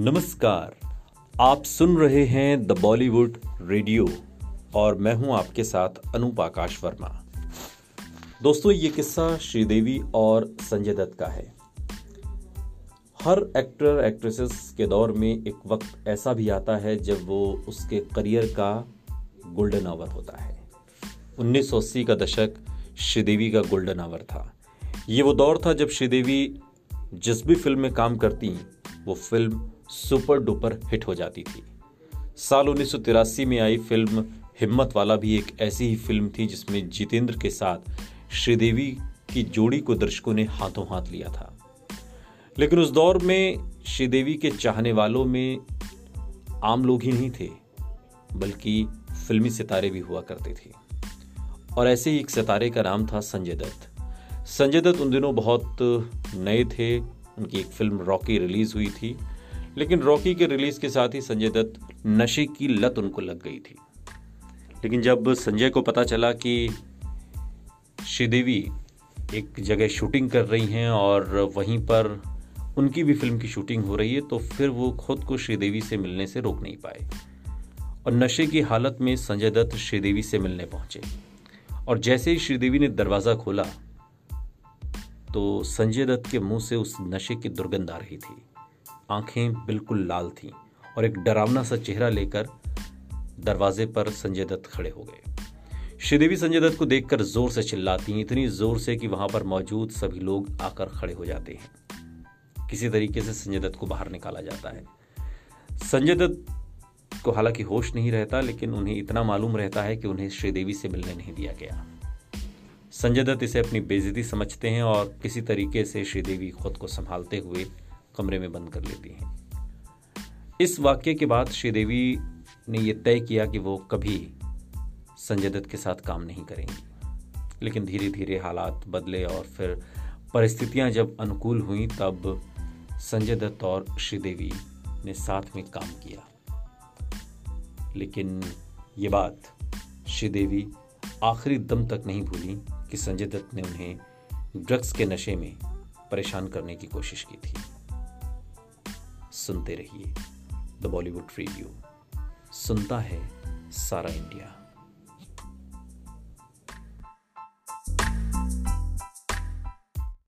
नमस्कार। आप सुन रहे हैं द बॉलीवुड रेडियो और मैं हूँ आपके साथ अनूप आकाश वर्मा। दोस्तों, ये किस्सा श्रीदेवी और संजय दत्त का है। हर एक्टर एक्ट्रेसेस के दौर में एक वक्त ऐसा भी आता है जब वो उसके करियर का गोल्डन आवर होता है। 1980 का दशक श्रीदेवी का गोल्डन आवर था। ये वो दौर था जब श्रीदेवी जिस भी फ़िल्म में काम करती वो फ़िल्म सुपर डुपर हिट हो जाती थी। साल उन्नीस सौ तिरासी में आई फ़िल्म हिम्मत वाला भी एक ऐसी ही फ़िल्म थी जिसमें जितेंद्र के साथ श्रीदेवी की जोड़ी को दर्शकों ने हाथों हाथ लिया था। लेकिन उस दौर में श्रीदेवी के चाहने वालों में आम लोग ही नहीं थे, बल्कि फिल्मी सितारे भी हुआ करते थे। और ऐसे ही एक सितारे का नाम था संजय दत्त। संजय दत्त उन दिनों बहुत नए थे उनकी एक फ़िल्म रॉकी रिलीज़ हुई थी, लेकिन रॉकी के रिलीज़ के साथ ही संजय दत्त नशे की लत उनको लग गई थी। लेकिन जब संजय को पता चला कि श्रीदेवी एक जगह शूटिंग कर रही हैं और वहीं पर उनकी भी फ़िल्म की शूटिंग हो रही है तो फिर वो खुद को श्रीदेवी से मिलने से रोक नहीं पाए। और नशे की हालत में संजय दत्त श्रीदेवी से मिलने पहुँचे। और जैसे ही श्रीदेवी ने दरवाज़ा खोला तो संजय दत्त के मुँह से उस नशे की दुर्गंध आ रही थी। आँखें बिल्कुल लाल थीं और एक डरावना सा चेहरा लेकर दरवाजे पर संजय दत्त खड़े हो गए। श्रीदेवी संजय दत्त को देखकर ज़ोर से चिल्लाती हैं, इतनी ज़ोर से कि वहाँ पर मौजूद सभी लोग आकर खड़े हो जाते हैं। किसी तरीके से संजय दत्त को बाहर निकाला जाता है। संजय दत्त को हालाँकि होश नहीं रहता, लेकिन उन्हें इतना मालूम रहता है कि उन्हें श्रीदेवी से मिलने नहीं दिया गया। संजय दत्त इसे अपनी बेजती समझते हैं और किसी तरीके से श्रीदेवी खुद को संभालते हुए कमरे में बंद कर लेती हैं। इस वाक्य के बाद श्रीदेवी ने यह तय किया कि वो कभी संजय दत्त के साथ काम नहीं करेंगी। लेकिन धीरे धीरे हालात बदले और फिर परिस्थितियाँ जब अनुकूल हुई, तब संजय दत्त और श्रीदेवी ने साथ में काम किया। लेकिन ये बात श्रीदेवी आखिरी दम तक नहीं भूली। कि संजय दत्त ने उन्हें ड्रग्स के नशे में परेशान करने की कोशिश की थी। सुनते रहिए द बॉलीवुड रेडियो सुनता है सारा इंडिया।